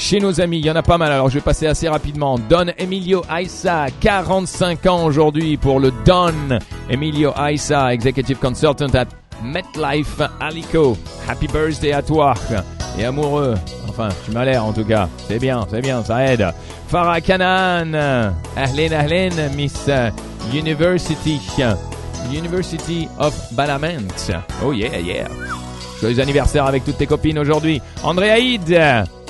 chez nos amis. Il y en a pas mal, alors je vais passer assez rapidement. Don Emilio Aissa, 45 ans aujourd'hui pour le Don Emilio Aissa, Executive Consultant at MetLife Alico. Happy birthday à toi et amoureux. Enfin, tu m'as l'air en tout cas. C'est bien, c'est bien, ça aide. Farah Kanan, Ahlen Ahlen, Miss University, University of Balament. Oh yeah, yeah. Joyeux anniversaire avec toutes tes copines aujourd'hui. André Haïd,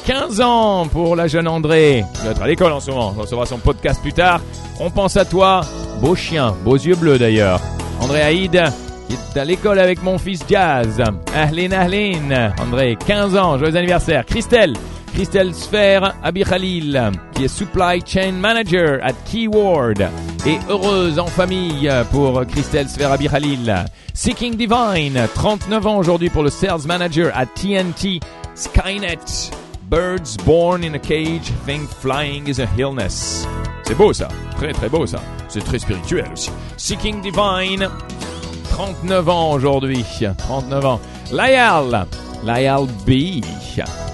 15 ans pour la jeune André. Être à l'école en ce moment. On recevra son podcast plus tard. On pense à toi. Beau chien, beaux yeux bleus d'ailleurs. André Haïd, qui est à l'école avec mon fils Jazz. Ahlin Ahlin. André, 15 ans. Joyeux anniversaire. Christelle. Christelle Sfer Abikhalil, qui est Supply Chain Manager at Keyword et heureuse en famille pour Christelle Sfer Abikhalil. Seeking Divine, 39 ans aujourd'hui pour le Sales Manager at TNT Skynet. Birds born in a cage think flying is a illness. C'est beau ça, très très beau ça. C'est très spirituel aussi. Seeking Divine, 39 ans aujourd'hui, 39 ans. Layal, Layal B.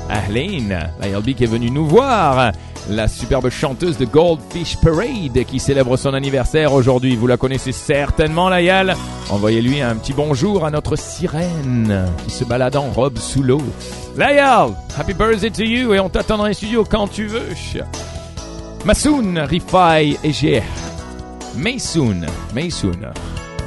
Ahlin, Layal B qui est venue nous voir. La superbe chanteuse de Goldfish Parade qui célèbre son anniversaire aujourd'hui. Vous la connaissez certainement, Layal. Envoyez-lui un petit bonjour à notre sirène qui se balade en robe sous l'eau. Layal, happy birthday to you et on t'attend dans les studios quand tu veux. Masoun, Rifai et Gr. Maysoun, Maysoun,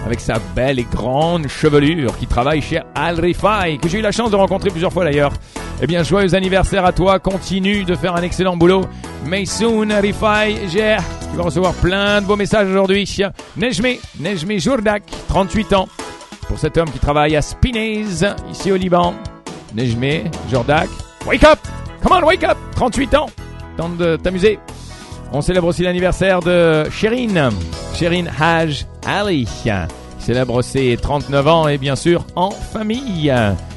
avec sa belle et grande chevelure qui travaille chez Al Rifai, que j'ai eu la chance de rencontrer plusieurs fois d'ailleurs. Eh bien, joyeux anniversaire à toi, continue de faire un excellent boulot. Maysoun, Rifai, Gr. Tu vas recevoir plein de beaux messages aujourd'hui. Nejme, Nejme Jourdak, 38 ans, pour cet homme qui travaille à Spinez, ici au Liban. Nejme, Jordak. Wake up! Come on, wake up! 38 ans. Tente de t'amuser. On célèbre aussi l'anniversaire de Sherine. Sherine Haj Ali. Qui célèbre ses 39 ans et bien sûr en famille.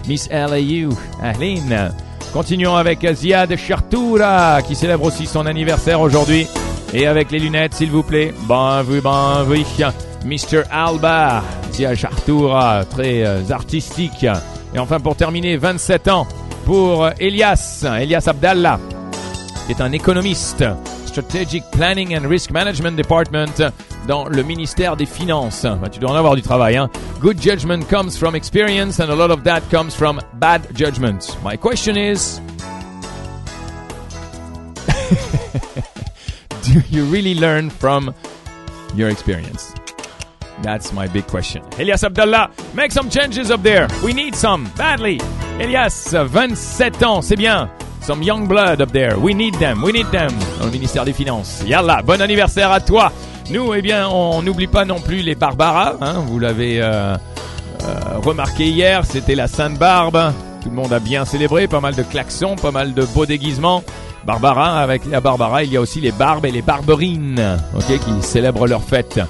Miss LAU. Ahlin. Continuons avec Ziad Chartoura qui célèbre aussi son anniversaire aujourd'hui. Et avec les lunettes, s'il vous plaît. Ben oui, ben oui. Mr. Alba. Ziad Chartoura, très euh, artistique. Et enfin, pour terminer, 27 ans pour Elias, Elias Abdallah, qui est un économiste, Strategic Planning and Risk Management Department dans le ministère des Finances. Bah, tu dois en avoir du travail. Hein? Good judgment comes from experience and a lot of that comes from bad judgment. My question is, do you really learn from your experience? That's my big question. Elias Abdallah, make some changes up there. We need some, badly. Elias, 27 ans, c'est bien. Some young blood up there. We need them, we need them. Dans le ministère des Finances. Yalla, bon anniversaire à toi. Nous, eh bien, on n'oublie pas non plus les Barbara. Hein, vous l'avez euh, euh, remarqué hier, c'était la Sainte Barbe. Tout le monde a bien célébré, pas mal de klaxons, pas mal de beaux déguisements. Barbara, avec la Barbara, il y a aussi les Barbes et les Barberines, ok, qui célèbrent leur fête.